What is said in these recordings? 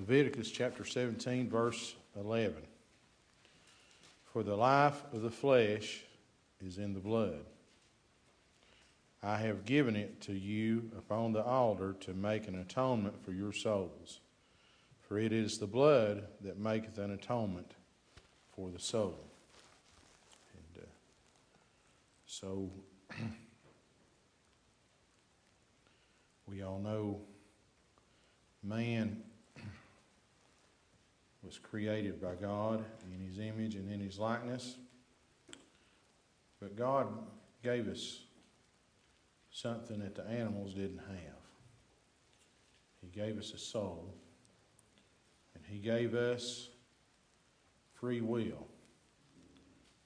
Leviticus chapter 17, verse 11. For the life of the flesh is in the blood. I have given it to you upon the altar to make an atonement for your souls. For it is the blood that maketh an atonement for the soul. And uh, so we all know man was created by God in his image and in his likeness. But God gave us something that the animals didn't have. He gave us a soul, and He gave us free will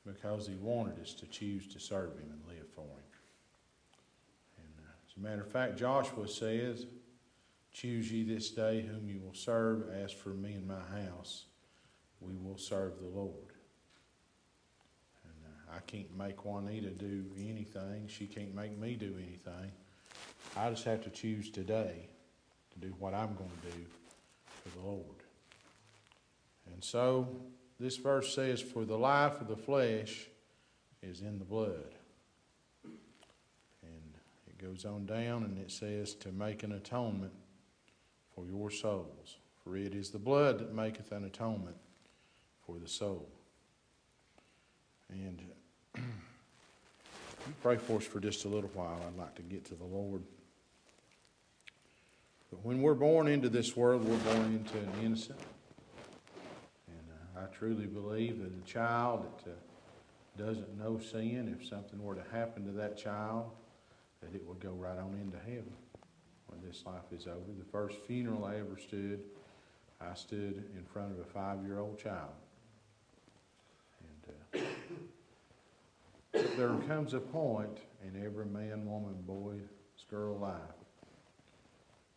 because He wanted us to choose to serve Him and live for Him. And uh, as a matter of fact, Joshua says, Choose ye this day whom you will serve. As for me and my house, we will serve the Lord. And uh, I can't make Juanita do anything. She can't make me do anything. I just have to choose today to do what I'm going to do for the Lord. And so this verse says, For the life of the flesh is in the blood. And it goes on down and it says, To make an atonement for your souls. For it is the blood that maketh an atonement for the soul. And pray for us for just a little while. I'd like to get to the Lord. But when we're born into this world, we're born into an innocent. And uh, I truly believe that a child that uh, doesn't know sin, if something were to happen to that child, that it would go right on into heaven this life is over. The first funeral I ever stood, I stood in front of a five year old child. And uh, there comes a point in every man, woman, boy, girl life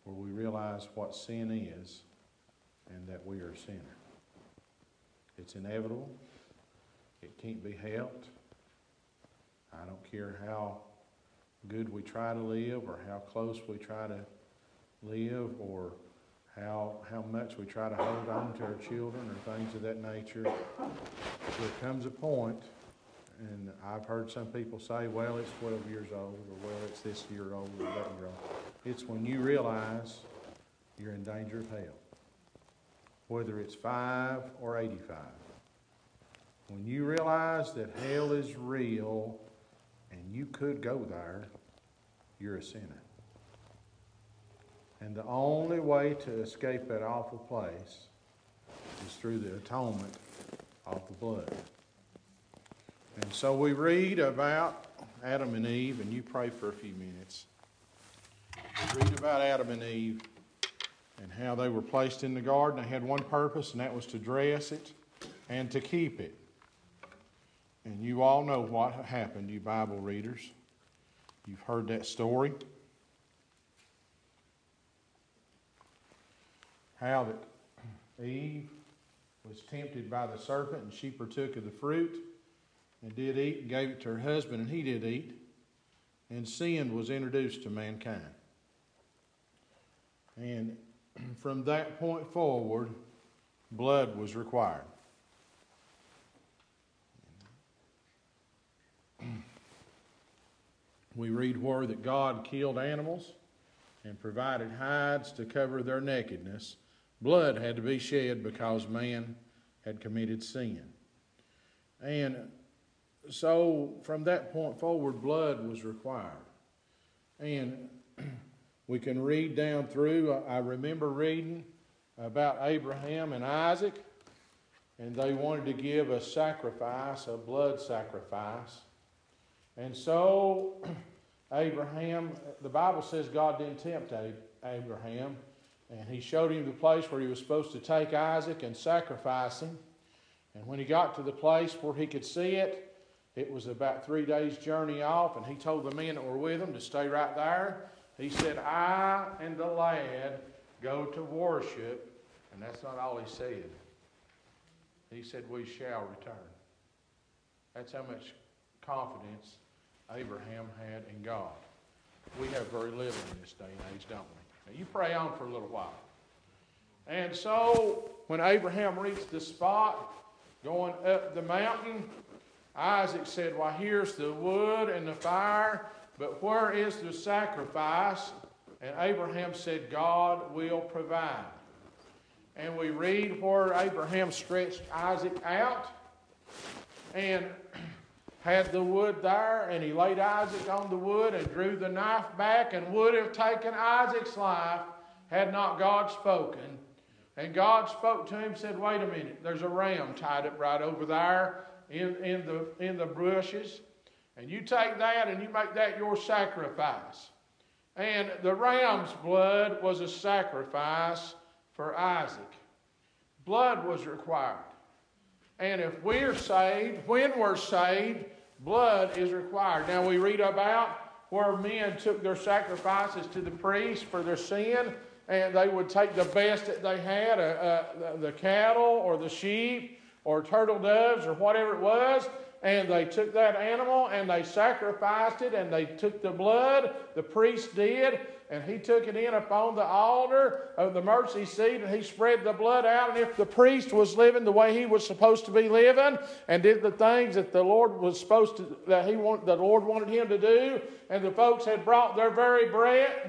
where we realize what sin is and that we are a sinner. It's inevitable. It can't be helped. I don't care how good we try to live or how close we try to live or how, how much we try to hold on to our children or things of that nature. There comes a point, and I've heard some people say, well, it's 12 years old, or well, it's this year old, or that year old. It's when you realize you're in danger of hell, whether it's 5 or 85. When you realize that hell is real and you could go there, you're a sinner. And the only way to escape that awful place is through the atonement of the blood. And so we read about Adam and Eve, and you pray for a few minutes. We read about Adam and Eve and how they were placed in the garden. They had one purpose, and that was to dress it and to keep it. And you all know what happened, you Bible readers. You've heard that story. How that Eve was tempted by the serpent and she partook of the fruit and did eat and gave it to her husband and he did eat. And sin was introduced to mankind. And from that point forward, blood was required. We read where that God killed animals and provided hides to cover their nakedness. Blood had to be shed because man had committed sin. And so from that point forward, blood was required. And we can read down through, I remember reading about Abraham and Isaac, and they wanted to give a sacrifice, a blood sacrifice. And so, Abraham, the Bible says God didn't tempt Abraham, and he showed him the place where he was supposed to take Isaac and sacrifice him. And when he got to the place where he could see it, it was about three days' journey off, and he told the men that were with him to stay right there. He said, I and the lad go to worship. And that's not all he said. He said, We shall return. That's how much confidence Abraham had in God. We have very little in this day and age, don't we? Now, you pray on for a little while. And so when Abraham reached the spot going up the mountain, Isaac said, Well, here's the wood and the fire, but where is the sacrifice? And Abraham said, God will provide. And we read where Abraham stretched Isaac out and had the wood there, and he laid Isaac on the wood and drew the knife back and would have taken Isaac's life had not God spoken. And God spoke to him said, Wait a minute, there's a ram tied up right over there in, in, the, in the bushes. And you take that and you make that your sacrifice. And the ram's blood was a sacrifice for Isaac. Blood was required. And if we're saved, when we're saved, blood is required. Now we read about where men took their sacrifices to the priest for their sin, and they would take the best that they had, uh, uh, the cattle or the sheep or turtle doves or whatever it was, and they took that animal and they sacrificed it and they took the blood, the priest did, and he took it in upon the altar of the mercy seat and he spread the blood out. And if the priest was living the way he was supposed to be living and did the things that the Lord was supposed to, that he wanted, the Lord wanted him to do, and the folks had brought their very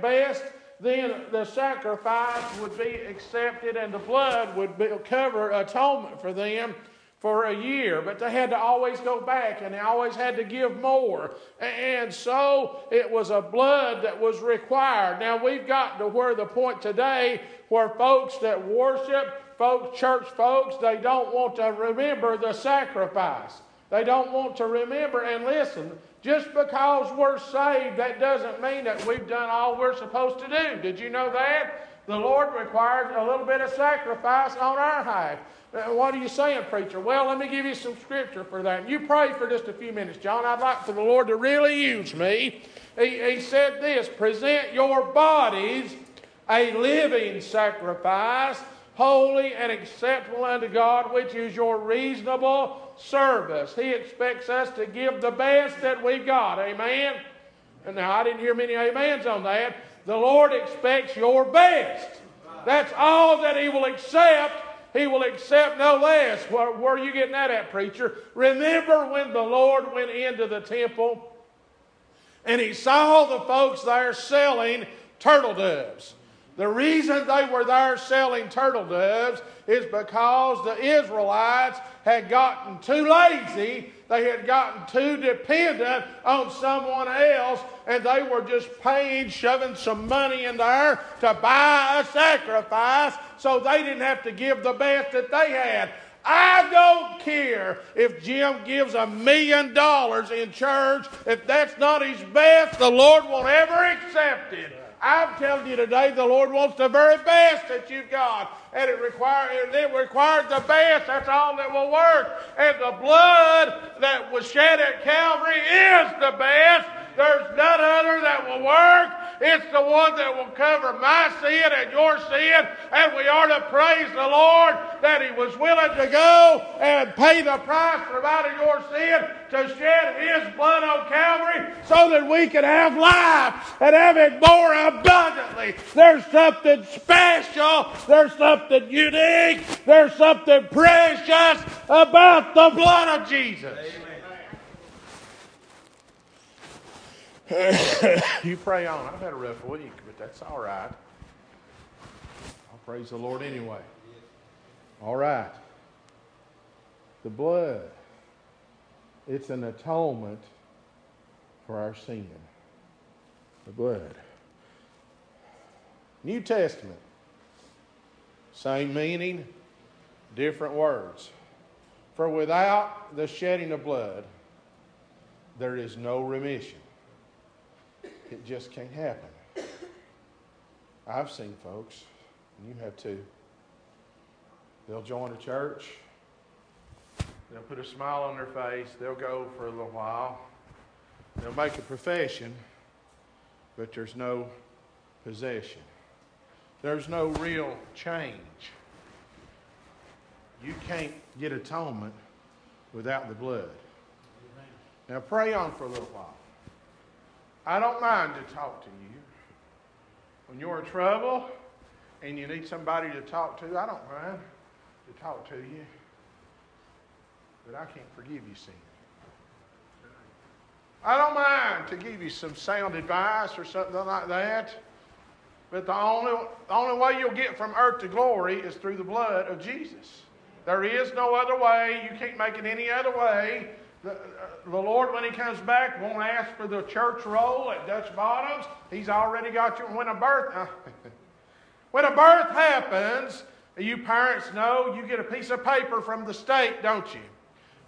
best, then the sacrifice would be accepted and the blood would be, cover atonement for them for a year, but they had to always go back and they always had to give more. And so it was a blood that was required. Now we've got to where the point today where folks that worship, folks, church folks, they don't want to remember the sacrifice. They don't want to remember and listen. Just because we're saved, that doesn't mean that we've done all we're supposed to do. Did you know that? The Lord requires a little bit of sacrifice on our half. Uh, what are you saying, preacher? Well, let me give you some scripture for that. You pray for just a few minutes, John. I'd like for the Lord to really use me. He, he said this present your bodies a living sacrifice, holy and acceptable unto God, which is your reasonable service. He expects us to give the best that we've got. Amen? And now, I didn't hear many amens on that. The Lord expects your best. That's all that He will accept he will accept no less. Where, where are you getting that at, preacher? Remember when the Lord went into the temple and he saw the folks there selling turtle doves. The reason they were there selling turtle doves is because the Israelites had gotten too lazy, they had gotten too dependent on someone else, and they were just paying, shoving some money in there to buy a sacrifice so they didn't have to give the best that they had. I don't care if Jim gives a million dollars in church. If that's not his best, the Lord won't ever accept it. I'm telling you today, the Lord wants the very best that you've got. And it requires, it requires the best. That's all that will work. And the blood that was shed at Calvary is the best. There's none other that will work. It's the one that will cover my sin and your sin. And we are to praise the Lord that He was willing to go and pay the price for out of your sin to shed His blood on Calvary so that we can have life and have it more abundantly. There's something special. There's something unique. There's something precious about the blood of Jesus. Amen. You pray on. I've had a rough week, but that's all right. I'll praise the Lord anyway. All right. The blood, it's an atonement for our sin. The blood. New Testament, same meaning, different words. For without the shedding of blood, there is no remission. It just can't happen. I've seen folks, and you have too. They'll join a church, they'll put a smile on their face, they'll go for a little while, they'll make a profession, but there's no possession. There's no real change. You can't get atonement without the blood. Now pray on for a little while. I don't mind to talk to you. When you're in trouble, and you need somebody to talk to, I don't mind to talk to you. But I can't forgive you sin. I don't mind to give you some sound advice or something like that. But the only, the only way you'll get from earth to glory is through the blood of Jesus. There is no other way. You can't make it any other way. The, uh, the, Lord, when He comes back, won't ask for the church roll at Dutch Bottoms. He's already got you. When a birth, uh, when a birth happens, you parents know you get a piece of paper from the state, don't you?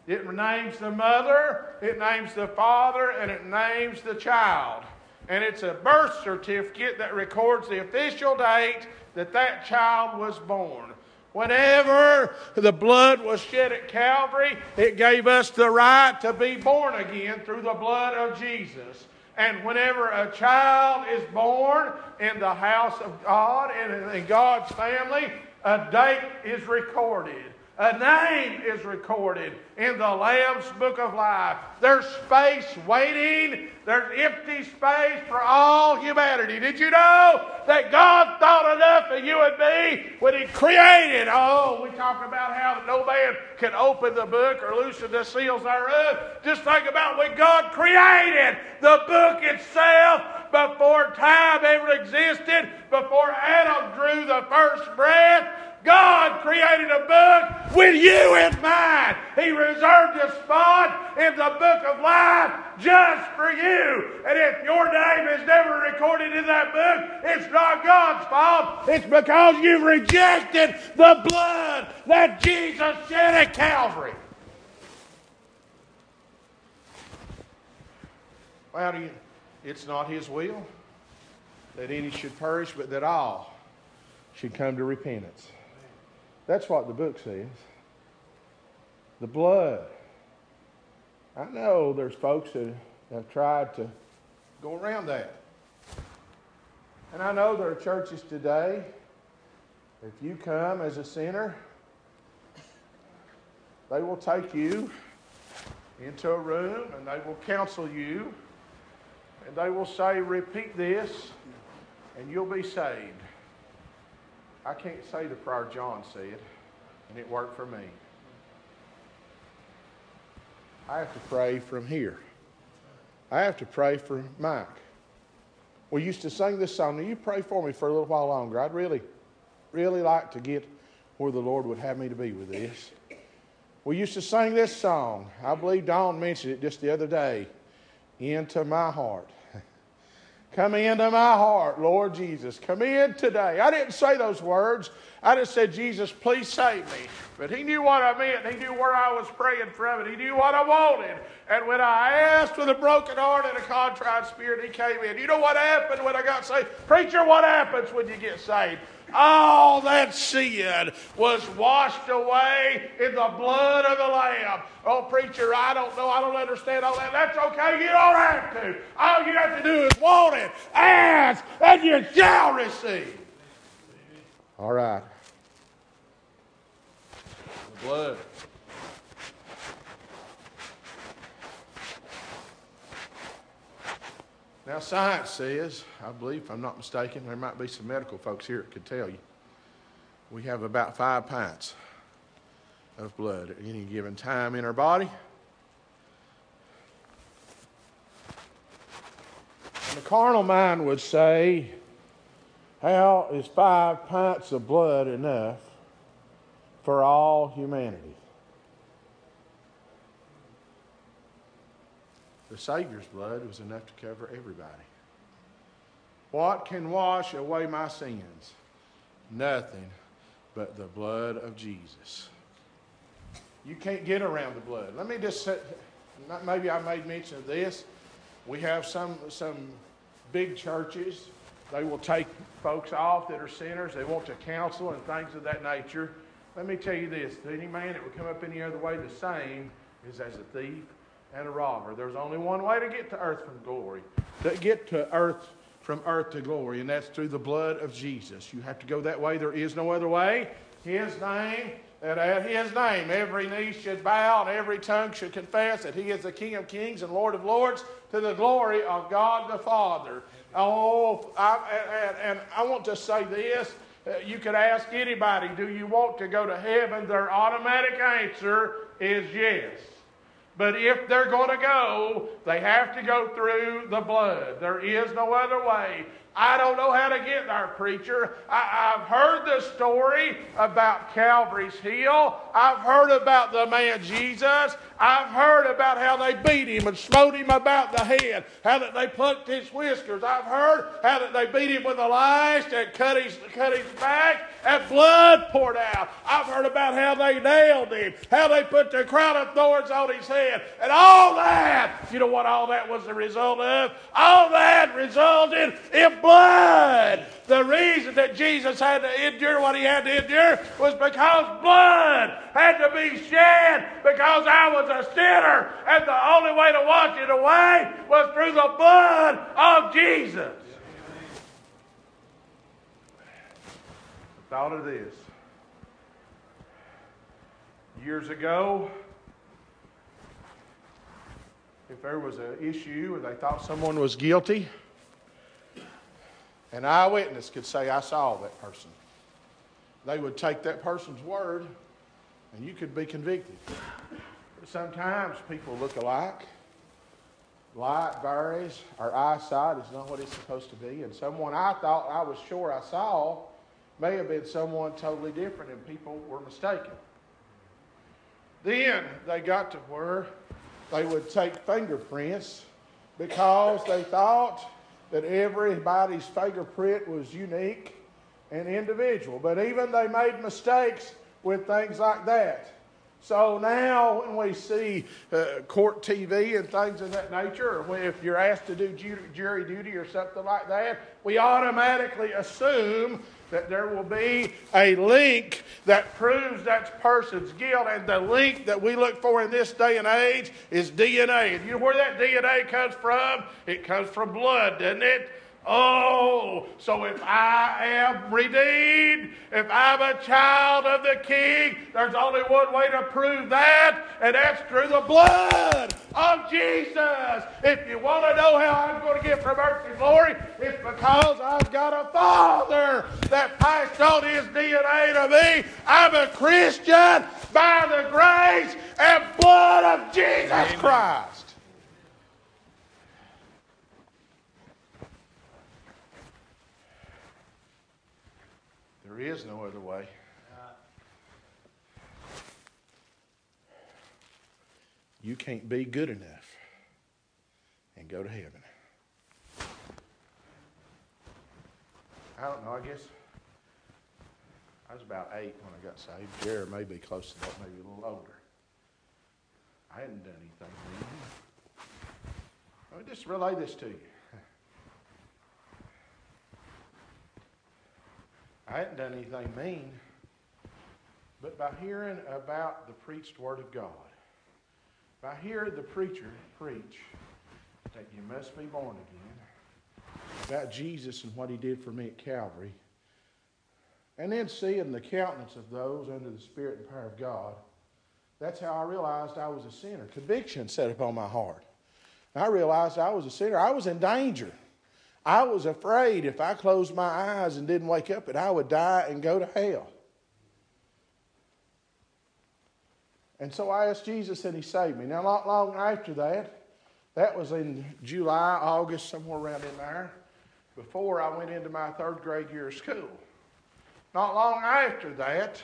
It names the mother, it names the father, and it names the child. And it's a birth certificate that records the official date that that child was born. Whenever the blood was shed at Calvary, it gave us the right to be born again through the blood of Jesus. And whenever a child is born in the house of God and in God's family, a date is recorded. A name is recorded in the Lamb's Book of Life. There's space waiting. There's empty space for all humanity. Did you know that God thought enough of you and me when He created? Oh, we talk about how no man can open the book or loosen the seals thereof. Just think about when God created the book itself before time ever existed, before Adam drew the first breath. God created a book with you in mind. He reserved a spot in the book of life just for you. And if your name is never recorded in that book, it's not God's fault. It's because you've rejected the blood that Jesus shed at Calvary. Well, you, it's not His will that any should perish, but that all should come to repentance. That's what the book says. The blood. I know there's folks that have tried to go around that. And I know there are churches today, if you come as a sinner, they will take you into a room and they will counsel you and they will say, Repeat this, and you'll be saved. I can't say the prayer John said, and it worked for me. I have to pray from here. I have to pray for Mike. We used to sing this song. Now, you pray for me for a little while longer. I'd really, really like to get where the Lord would have me to be with this. We used to sing this song. I believe Don mentioned it just the other day. Into my heart. Come into my heart, Lord Jesus. Come in today. I didn't say those words. I just said, Jesus, please save me. But he knew what I meant. He knew where I was praying from, and he knew what I wanted. And when I asked with a broken heart and a contrite spirit, he came in. You know what happened when I got saved? Preacher, what happens when you get saved? All that sin was washed away in the blood of the Lamb. Oh, preacher, I don't know. I don't understand all that. That's okay. You don't have to. All you have to do is want it, ask, and you shall receive. All right. The blood. Now, science says, I believe, if I'm not mistaken, there might be some medical folks here that could tell you, we have about five pints of blood at any given time in our body. And the carnal mind would say, How is five pints of blood enough for all humanity? The Savior's blood was enough to cover everybody. What can wash away my sins? Nothing but the blood of Jesus. You can't get around the blood. Let me just say, maybe I made mention of this. We have some, some big churches. They will take folks off that are sinners. They want to counsel and things of that nature. Let me tell you this any man that would come up any other way the same is as a thief and a robber. There's only one way to get to earth from glory, to get to earth from earth to glory, and that's through the blood of Jesus. You have to go that way. There is no other way. His name, that at His name every knee should bow and every tongue should confess that He is the King of kings and Lord of lords to the glory of God the Father. Oh, I, and, and I want to say this Uh, you could ask anybody, do you want to go to heaven? Their automatic answer is yes. But if they're going to go, they have to go through the blood. There is no other way. I don't know how to get there, preacher. I, have heard the story about Calvary's Hill. I've heard about the man Jesus. I've heard about how they beat him and smote him about the head, how that they plucked his whiskers. I've heard how that they beat him with a lash and cut his, cut his back and blood poured out. I've heard about how they nailed him, how they put the crown of thorns on his head, and all that. You know what all that was the result of? All that resulted in blood. The reason that Jesus had to endure what he had to endure was because blood had to be shed because I was a sinner, and the only way to wash it away was through the blood of Jesus. Thought of this. Years ago, if there was an issue or they thought someone was guilty, an eyewitness could say, I saw that person. They would take that person's word and you could be convicted. Sometimes people look alike. Light varies. Our eyesight is not what it's supposed to be. And someone I thought I was sure I saw may have been someone totally different, and people were mistaken. Then they got to where they would take fingerprints because they thought that everybody's fingerprint was unique and individual. But even they made mistakes with things like that. So now, when we see uh, court TV and things of that nature, or if you're asked to do jury duty or something like that, we automatically assume that there will be a link that proves that person's guilt. And the link that we look for in this day and age is DNA. And you know where that DNA comes from? It comes from blood, doesn't it? Oh, so if I am redeemed, if I'm a child of the King, there's only one way to prove that, and that's through the blood of Jesus. If you want to know how I'm going to get from earth to glory, it's because I've got a Father that passed on His DNA to me. I'm a Christian by the grace and blood of Jesus Amen. Christ. There is no other way. You can't be good enough and go to heaven. I don't know, I guess I was about eight when I got saved. Jared may be close to that, maybe a little older. I hadn't done anything me just relay this to you. I hadn't done anything mean, but by hearing about the preached Word of God, by hearing the preacher preach that you must be born again, about Jesus and what he did for me at Calvary, and then seeing the countenance of those under the Spirit and power of God, that's how I realized I was a sinner. Conviction set upon my heart. I realized I was a sinner. I was in danger. I was afraid if I closed my eyes and didn't wake up that I would die and go to hell. And so I asked Jesus and he saved me. Now, not long after that, that was in July, August, somewhere around in there, before I went into my third grade year of school. Not long after that,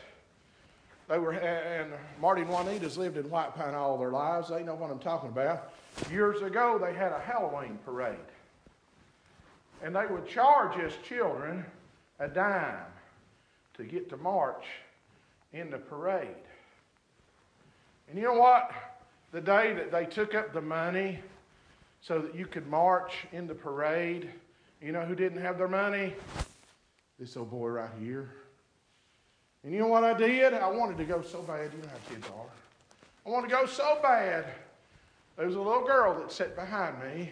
they were, and Marty and Juanita's lived in White Pine all their lives. They know what I'm talking about. Years ago, they had a Halloween parade and they would charge us children a dime to get to march in the parade. And you know what? The day that they took up the money so that you could march in the parade, you know who didn't have their money? This old boy right here. And you know what I did? I wanted to go so bad. You know how kids are. I wanted to go so bad. There was a little girl that sat behind me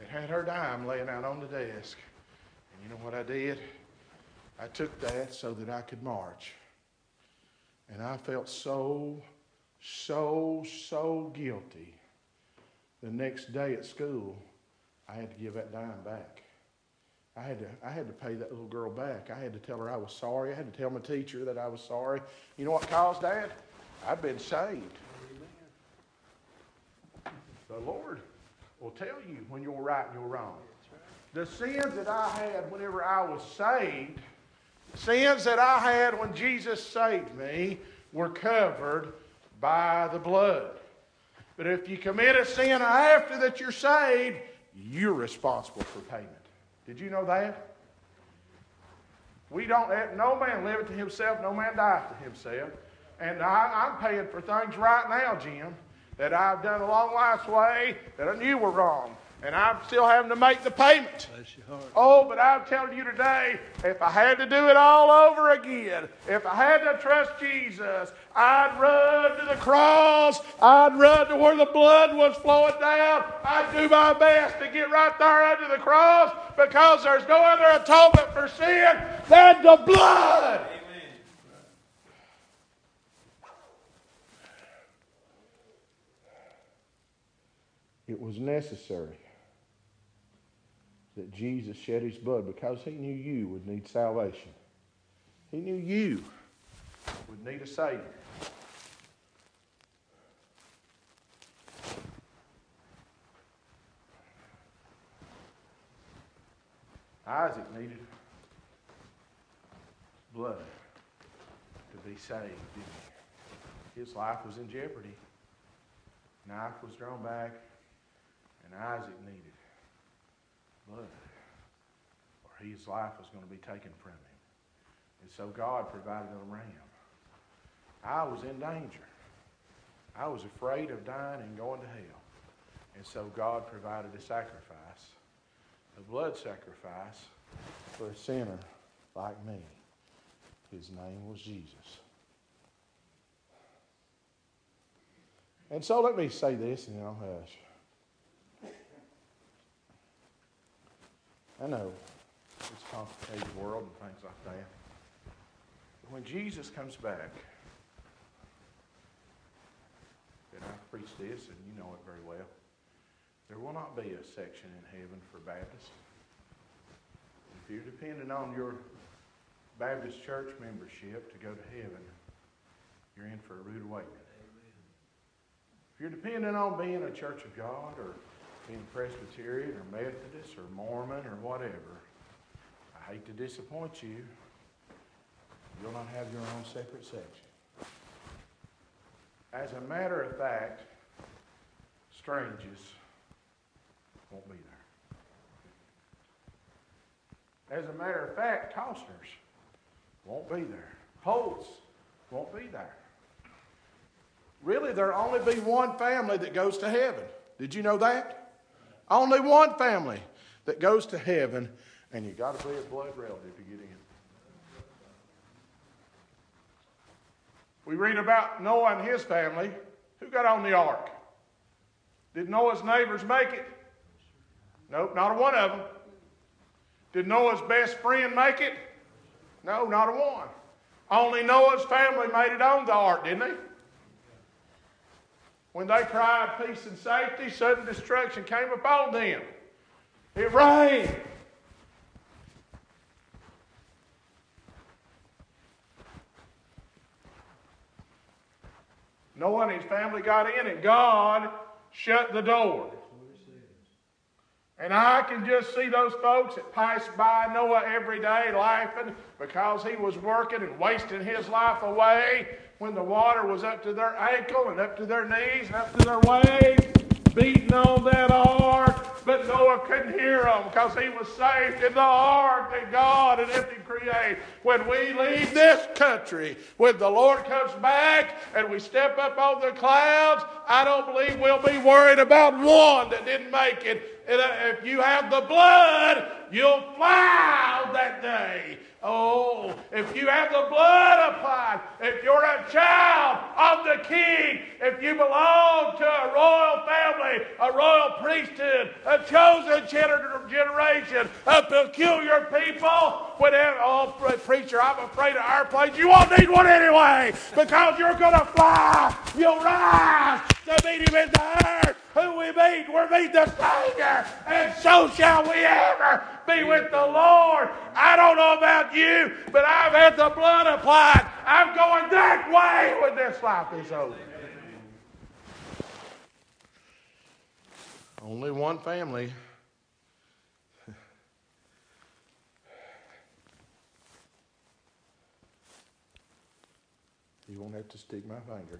that had her dime laying out on the desk. And you know what I did? I took that so that I could march. And I felt so, so, so guilty. The next day at school, I had to give that dime back. I had to I had to pay that little girl back. I had to tell her I was sorry. I had to tell my teacher that I was sorry. You know what caused that? I'd been saved. Amen. The Lord will tell you when you're right and you're wrong. The sins that I had whenever I was saved, sins that I had when Jesus saved me, were covered by the blood. But if you commit a sin after that you're saved, you're responsible for payment. Did you know that? We don't, let no man liveth to himself, no man dieth to himself. And I, I'm paying for things right now, Jim, that I've done a long life's way that I knew were wrong and I'm still having to make the payment. Oh, but I'm telling you today, if I had to do it all over again, if I had to trust Jesus, I'd run to the cross. I'd run to where the blood was flowing down. I'd do my best to get right there under the cross because there's no other atonement for sin than the blood. It was necessary that Jesus shed his blood because he knew you would need salvation. He knew you would need a Savior. Isaac needed blood to be saved, His life was in jeopardy. Knife was drawn back, and Isaac needed blood, or his life was going to be taken from him. And so God provided a ram. I was in danger. I was afraid of dying and going to hell. And so God provided a sacrifice, a blood sacrifice for a sinner like me. His name was Jesus. And so let me say this and I'll hush. I know it's a complicated world and things like that. But when Jesus comes back, and I've preached this and you know it very well, there will not be a section in heaven for Baptists. If you're dependent on your Baptist church membership to go to heaven, you're in for a rude awakening. If you're dependent on being a church of God or being Presbyterian or Methodist or Mormon or whatever, I hate to disappoint you. You'll not have your own separate section. As a matter of fact, strangers won't be there. As a matter of fact, Tossners won't be there. Holtz won't be there. Really, there'll only be one family that goes to heaven. Did you know that? Only one family that goes to heaven, and you got to be a blood relative to get in. We read about Noah and his family. Who got on the ark? Did Noah's neighbors make it? Nope, not a one of them. Did Noah's best friend make it? No, not a one. Only Noah's family made it on the ark, didn't they? When they cried peace and safety, sudden destruction came upon them. It rained. Noah and his family got in, and God shut the door. And I can just see those folks that pass by Noah every day laughing because he was working and wasting his life away when the water was up to their ankle and up to their knees and up to their waist, beating on that ark. But Noah couldn't hear them because he was safe in the ark that God had empty create. When we leave this country, when the Lord comes back and we step up on the clouds, I don't believe we'll be worried about one that didn't make it. And uh, if you have the blood, you'll fly that day. Oh, if you have the blood applied, if you're a child of the King, if you belong to a royal family, a royal priesthood, a chosen generation, a peculiar people, whatever, oh, preacher, I'm afraid of airplanes. You won't need one anyway because you're going to fly. You'll rise to meet him in the air. Who we meet, we meet the Savior, and so shall we ever be with the Lord. I don't know about you, but I've had the blood applied. I'm going that way when this life is over. Only one family. You won't have to stick my finger.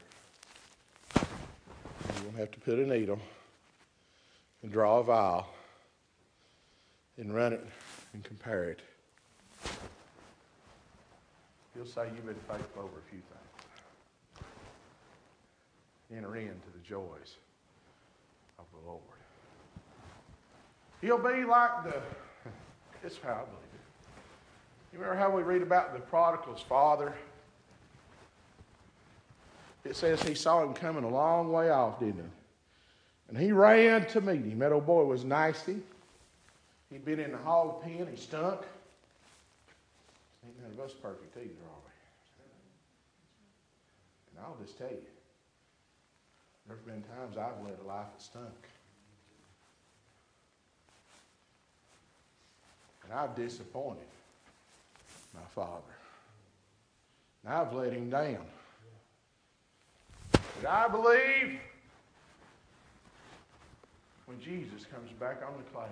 You won't have to put a needle and draw a vial and run it and compare it. He'll say you've been faithful over a few things. Enter into the joys of the Lord. He'll be like the, is how I believe it. You remember how we read about the prodigal's father? It says he saw him coming a long way off, didn't it? And he ran to meet him. That old boy was nasty. He'd been in the hog pen. He stunk. Ain't none of us perfect either, are we? And I'll just tell you, there's been times I've led a life that stunk. And I've disappointed my father. And I've let him down. But I believe when Jesus comes back on the cloud,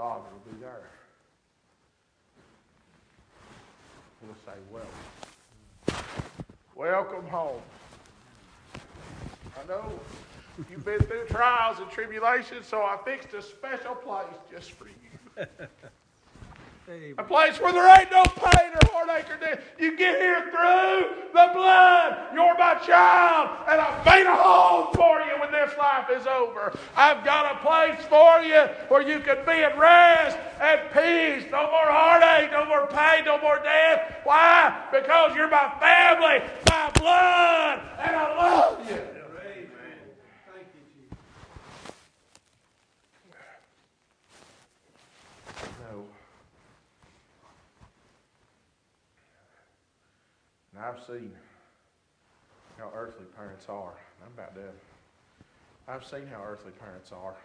Father will be there. He'll say, Welcome. Welcome home. I know you've been through trials and tribulations, so I fixed a special place just for you. A place where there ain't no pain or heartache or death. You get here through the blood. You're my child, and I've made a home for you when this life is over. I've got a place for you where you can be at rest and peace. No more heartache, no more pain, no more death. Why? Because you're my family, my blood, and I love you. I've seen how earthly parents are. I'm about dead. I've seen how earthly parents are.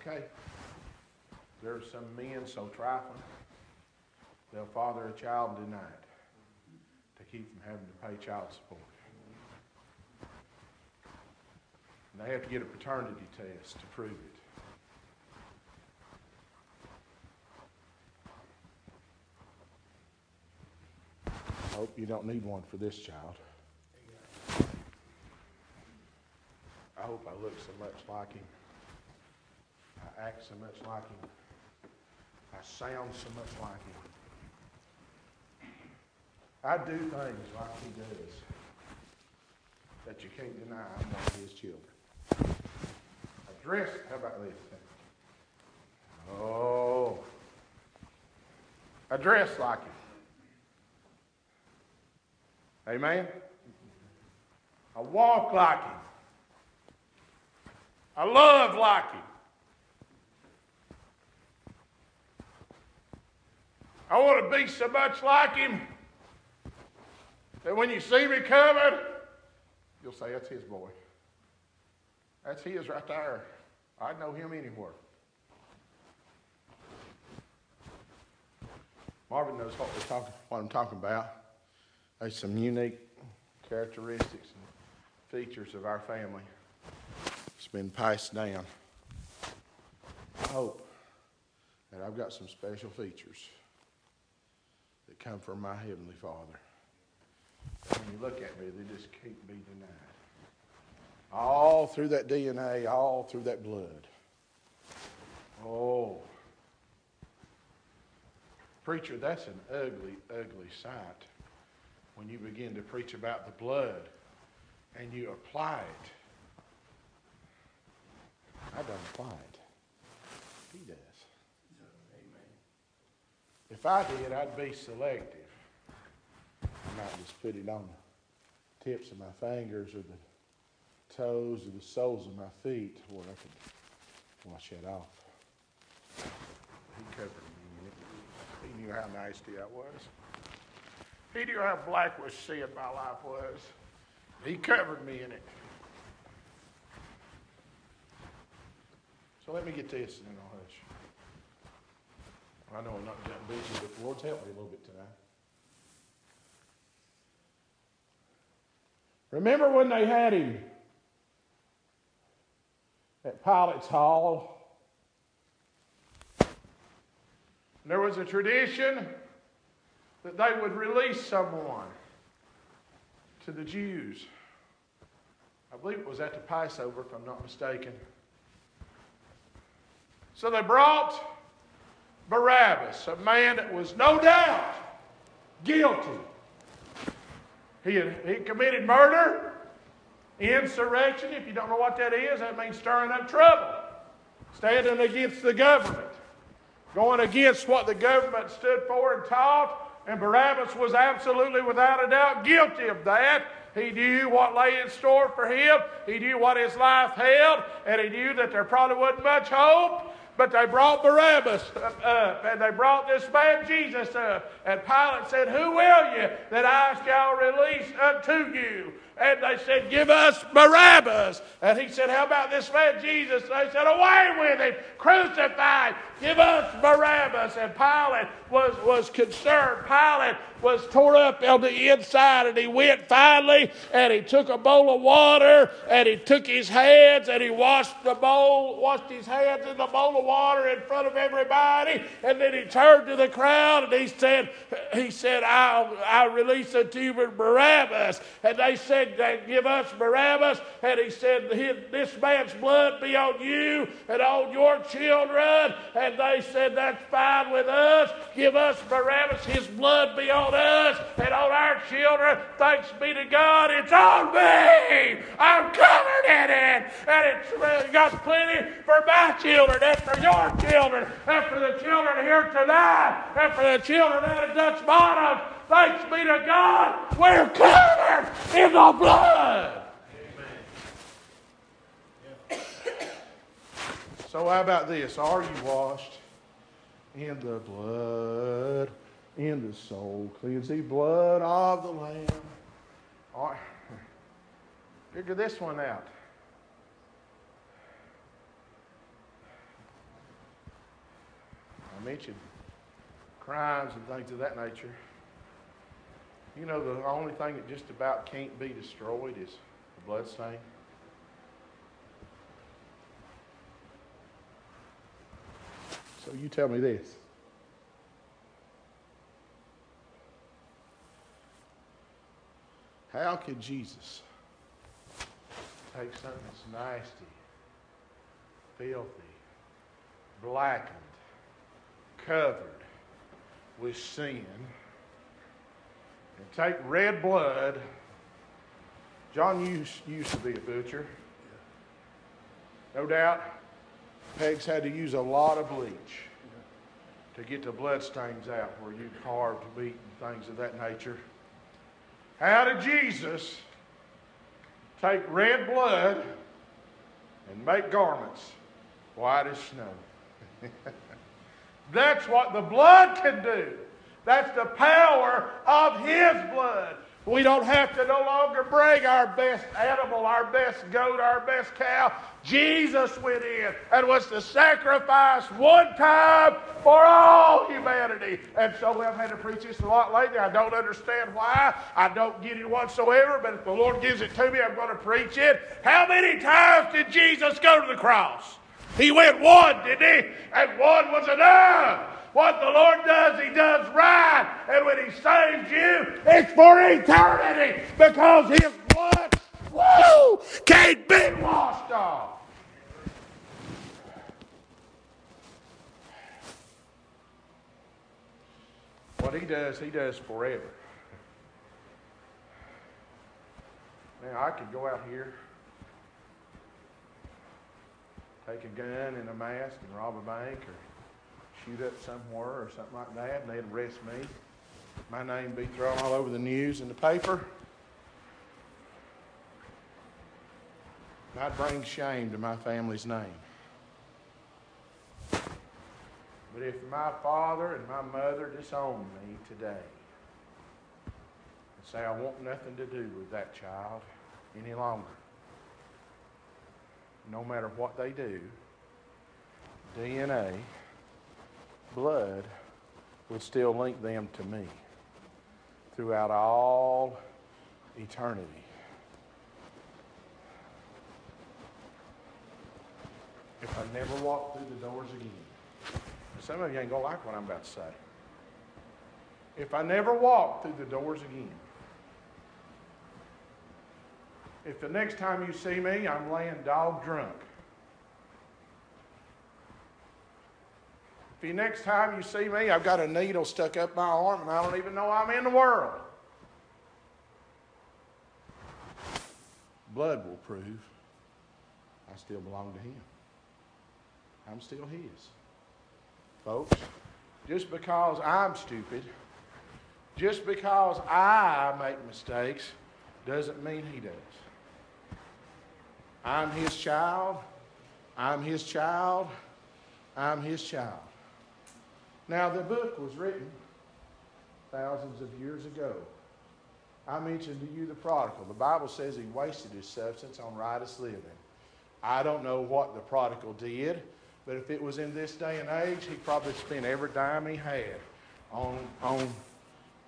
Okay. There are some men so trifling, they'll father a child it to keep from having to pay child support. And they have to get a paternity test to prove it. Hope you don't need one for this child. I hope I look so much like him. I act so much like him. I sound so much like him. I do things like he does that you can't deny I'm one of his children. I dress, how about this? Oh, I dress like him. Amen? I walk like him. I love like him. I want to be so much like him that when you see me coming, you'll say, That's his boy. That's his right there. I'd know him anywhere. Marvin knows what, we're talking, what I'm talking about. There's some unique characteristics and features of our family. It's been passed down. I hope that I've got some special features that come from my Heavenly Father. When you look at me, they just can't be denied. All through that DNA, all through that blood. Oh. Preacher, that's an ugly, ugly sight when you begin to preach about the blood and you apply it. I don't apply it. He does. Amen. If I did, I'd be selective. I might just put it on the tips of my fingers or the toes or the soles of my feet where I could wash that off. He covered me it. He knew how nasty I was. Knew how black was sin my life was. He covered me in it. So let me get this and then I'll hush. I know I'm not that busy, but the Lord's helped me a little bit tonight. Remember when they had him at Pilate's Hall? There was a tradition that they would release someone to the Jews. I believe it was at the Passover, if I'm not mistaken. So they brought Barabbas, a man that was no doubt guilty. He had, he committed murder, insurrection. If you don't know what that is, that means stirring up trouble, standing against the government, going against what the government stood for and taught. And Barabbas was absolutely, without a doubt, guilty of that. He knew what lay in store for him. He knew what his life held, and he knew that there probably wasn't much hope. But they brought Barabbas up, and they brought this man Jesus up. And Pilate said, Who will you that I shall release unto you? And they said, Give us Barabbas. And he said, How about this man Jesus? And they said, Away with him, crucified. Give us Barabbas. And Pilate was, was concerned. Pilate was torn up on the inside, and he went finally, and he took a bowl of water, and he took his hands, and he washed the bowl, washed his hands in the bowl of water in front of everybody, and then he turned to the crowd, and he said, he said, I'll, I'll release unto you Barabbas. And they said, give us Barabbas. And he said, this man's blood be on you and on your children. And they said, that's fine with us. Give us Barabbas. His blood be on us and on our children. Thanks be to God. It's on me. I'm covered in it. And it's uh, got plenty for my children and for your children and for the children here tonight and for the children out of Dutch Bottom. Thanks be to God. We're covered in the blood. So, how about this? Are you washed in the blood, in the soul cleansing blood of the Lamb? All right. Figure this one out. I mentioned crimes and things of that nature. You know, the only thing that just about can't be destroyed is the blood stain. So you tell me this. How could Jesus take something that's nasty, filthy, blackened, covered with sin, and take red blood? John used, used to be a butcher. No doubt, Pegs had to use a lot of bleach to get the blood stains out where you carved meat and things of that nature. How did Jesus take red blood and make garments white as snow? That's what the blood can do. That's the power of His blood. We don't have to no longer bring our best animal, our best goat, our best cow. Jesus went in and was the sacrifice one time for all humanity. And so I've had to preach this a lot lately. I don't understand why. I don't get it whatsoever, but if the Lord gives it to me, I'm going to preach it. How many times did Jesus go to the cross? He went one, didn't he? And one was enough. What the Lord does, He does right. And when He saves you, it's for eternity because His blood, woo, can't be washed off. What He does, He does forever. Now, I could go out here take a gun and a mask and rob a bank or shoot up somewhere or something like that, and they'd arrest me. My name be thrown all over the news and the paper. I'd bring shame to my family's name. But if my father and my mother disown me today and say I want nothing to do with that child any longer, no matter what they do, DNA, blood would still link them to me throughout all eternity. If I never walk through the doors again, some of you ain't going to like what I'm about to say. If I never walk through the doors again, if the next time you see me, I'm laying dog drunk. If the next time you see me, I've got a needle stuck up my arm and I don't even know I'm in the world. Blood will prove I still belong to Him. I'm still His. Folks, just because I'm stupid, just because I make mistakes, doesn't mean He does. I'm His child. I'm His child. I'm His child. Now, the book was written thousands of years ago. I mentioned to you the prodigal. The Bible says he wasted his substance on riotous living. I don't know what the prodigal did, but if it was in this day and age, he probably spent every dime he had on, on,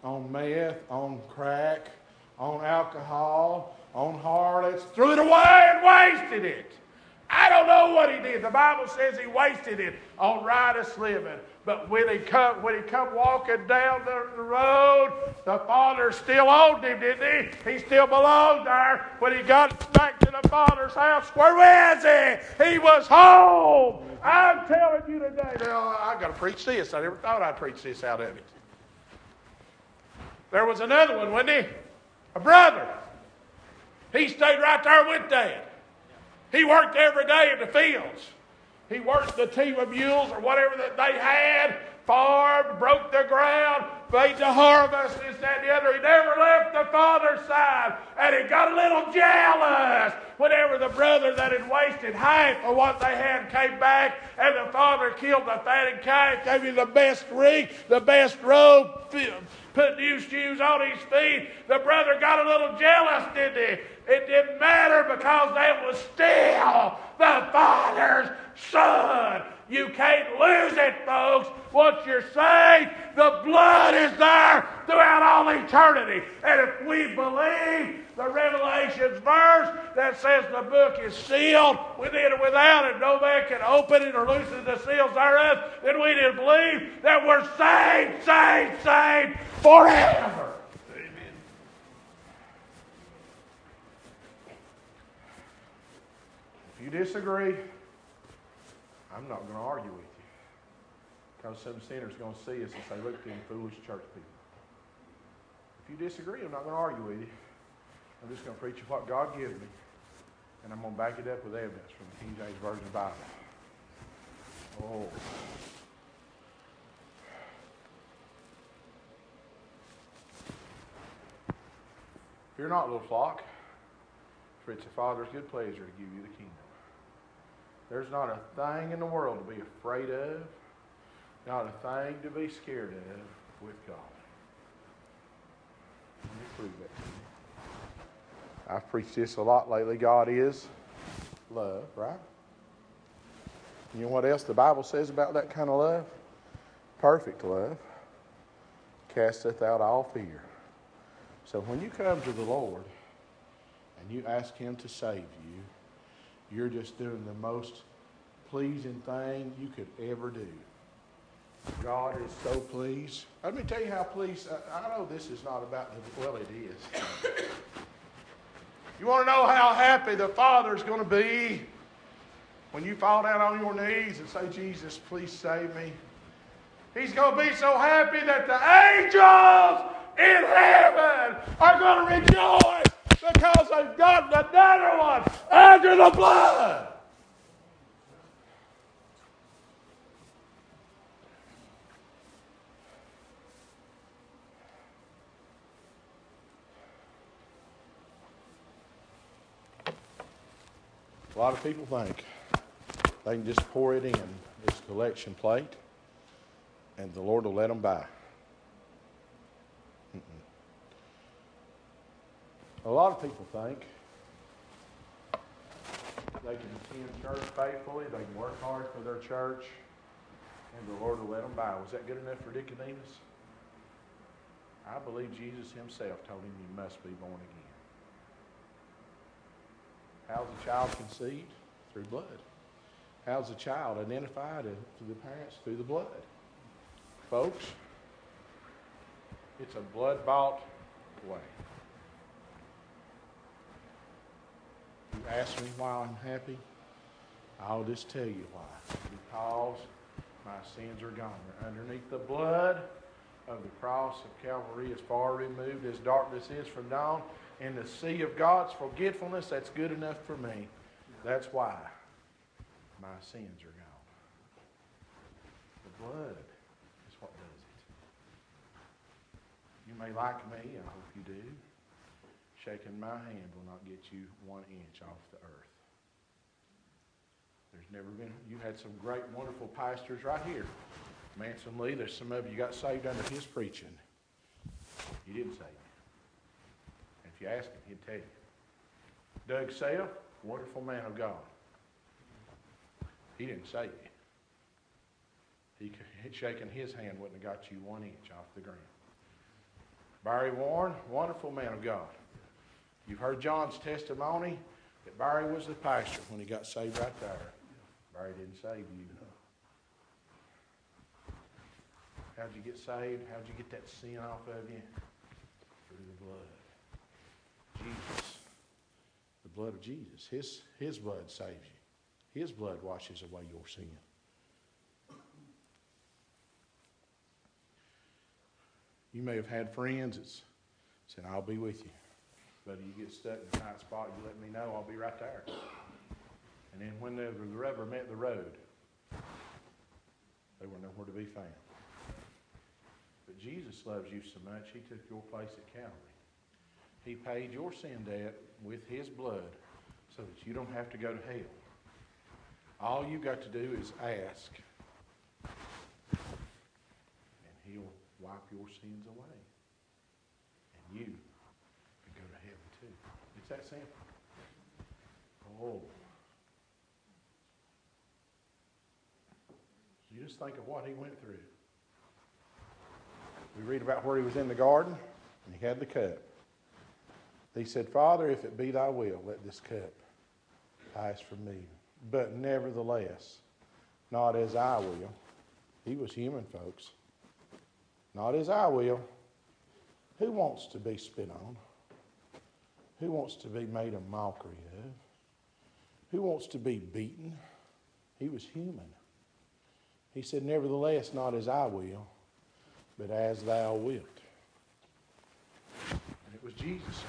on meth, on crack, on alcohol, on harlots, threw it away and wasted it. I don't know what he did. The Bible says he wasted it on riotous living. But when he come, when he come walking down the, road, the father still owned him, didn't he? He still belonged there. When he got back to the father's house, where was he? He was home. I'm telling you today. Now I got to preach this. I never thought I'd preach this out of it. There was another one, wasn't he? A brother. He stayed right there with Dad. He worked every day in the fields. He worked the team of mules or whatever that they had, farmed, broke the ground, made the harvest, this, that, and the other. He never left the father's side. And he got a little jealous whenever the brother that had wasted half of what they had came back and the father killed the fatted calf, gave him the best ring, the best robe, put new shoes on his feet. The brother got a little jealous, didn't he? It didn't matter because they was still the Father's Son. You can't lose it, folks. Once you're saved, the blood is there throughout all eternity. And if we believe the Revelations verse that says the book is sealed within and without, and no man can open it or loosen the seals thereof, then we did believe that we're saved, saved, saved forever. Amen. If you disagree, I'm not going to argue with you. Because some sinner's going to see us and say, look at them foolish church people. If you disagree, I'm not going to argue with you. I'm just going to preach you what God gives me. And I'm going to back it up with evidence from the King James Version Bible. Oh. Fear not, a little flock, for it's the Father's good pleasure to give you the kingdom. There's not a thing in the world to be afraid of, not a thing to be scared of with God. Let me prove you. I've preached this a lot lately. God is love, right? You know what else the Bible says about that kind of love? Perfect love casteth out all fear. So when you come to the Lord and you ask Him to save you, you're just doing the most pleasing thing you could ever do. God is so pleased. Let me tell you how pleased. I know this is not about the, well, it is. You want to know how happy the Father's going to be when you fall down on your knees and say, Jesus, please save me? He's going to be so happy that the angels in heaven are going to rejoice because I've got the better one under the blood. A lot of people think they can just pour it in this collection plate and the Lord will let them by. A lot of people think they can attend church faithfully, they can work hard for their church, and the Lord will let them by. Was that good enough for Nicodemus? I believe Jesus himself told him you must be born again. How's a child conceived? Through blood. How's a child identified to the parents? Through the blood. Folks, it's a blood bought way. You ask me why I'm happy? I'll just tell you why. Because my sins are gone. They're underneath the blood of the cross of Calvary as far removed as darkness is from dawn. In the sea of God's forgetfulness, that's good enough for me. That's why my sins are gone. The blood is what does it. You may like me, I hope you do. Shaking my hand will not get you one inch off the earth. There's never been, you had some great, wonderful pastors right here. Manson Lee, there's some of you got saved under his preaching. He didn't save you. If you ask him, he'd tell you. Doug Sale, wonderful man of God. He didn't save you. He shaking his hand wouldn't have got you one inch off the ground. Barry Warren, wonderful man of God. You've heard John's testimony that Barry was the pastor when he got saved right there. Barry didn't save you. How'd you get saved? How'd you get that sin off of you? Through the blood. Jesus. The blood of Jesus. His, his blood saves you. His blood washes away your sin. You may have had friends that said, I'll be with you. But if you get stuck in a tight spot, you let me know, I'll be right there. And then when the rubber met the road, they were nowhere to be found. But Jesus loves you so much, he took your place at Calvary. He paid your sin debt with his blood so that you don't have to go to hell. All you got to do is ask, and he'll wipe your sins away. And you can go to heaven too. It's that simple. Oh. You just think of what he went through. We read about where he was in the garden and he had the cup. He said, Father, if it be thy will, let this cup pass from me. But nevertheless, not as I will. He was human, folks. Not as I will. Who wants to be spit on? Who wants to be made a mockery of? Who wants to be beaten? He was human. He said, Nevertheless, not as I will, but as thou wilt. And it was Jesus.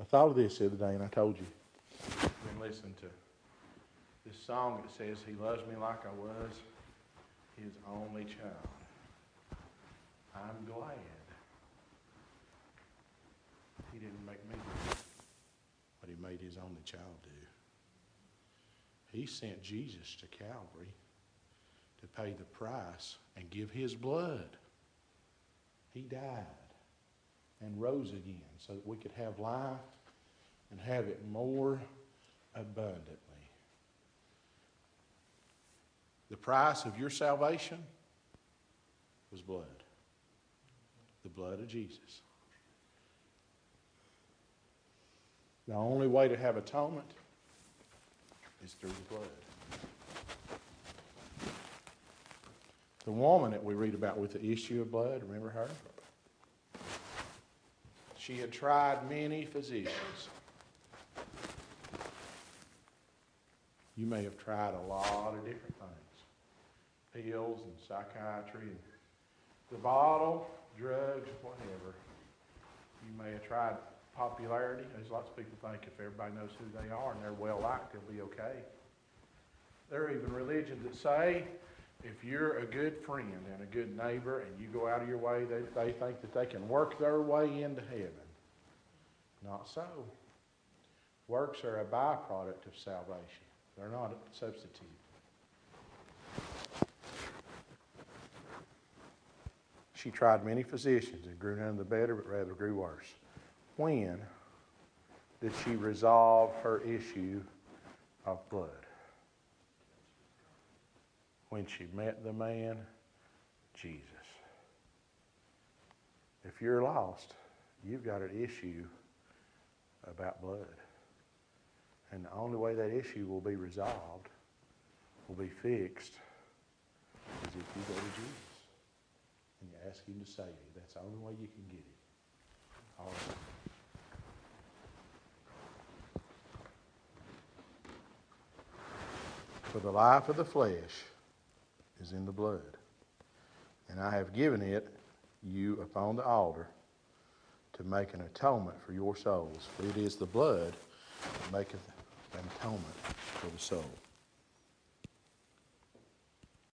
I thought of this the other day, and I told you. I've been listening to this song that says, He loves me like I was His only child. I'm glad He didn't make me do what He made His only child do. He sent Jesus to Calvary to pay the price and give his blood. He died and rose again so that we could have life and have it more abundantly. The price of your salvation was blood. The blood of Jesus. The only way to have atonement is through the blood. The woman that we read about with the issue of blood, remember her? She had tried many physicians. You may have tried a lot of different things pills and psychiatry and the bottle, drugs, whatever. You may have tried popularity. There's lots of people think if everybody knows who they are and they're well liked, they'll be okay. There are even religions that say if you're a good friend and a good neighbor and you go out of your way, they, they think that they can work their way into heaven. Not so. Works are a byproduct of salvation, they're not a substitute. She tried many physicians and grew none the better, but rather grew worse. When did she resolve her issue of blood? When she met the man, Jesus. If you're lost, you've got an issue about blood. And the only way that issue will be resolved, will be fixed, is if you go to Jesus ask Him to save you. That's the only way you can get it. All right. For the life of the flesh is in the blood, and I have given it you upon the altar to make an atonement for your souls. For it is the blood that maketh an atonement for the soul.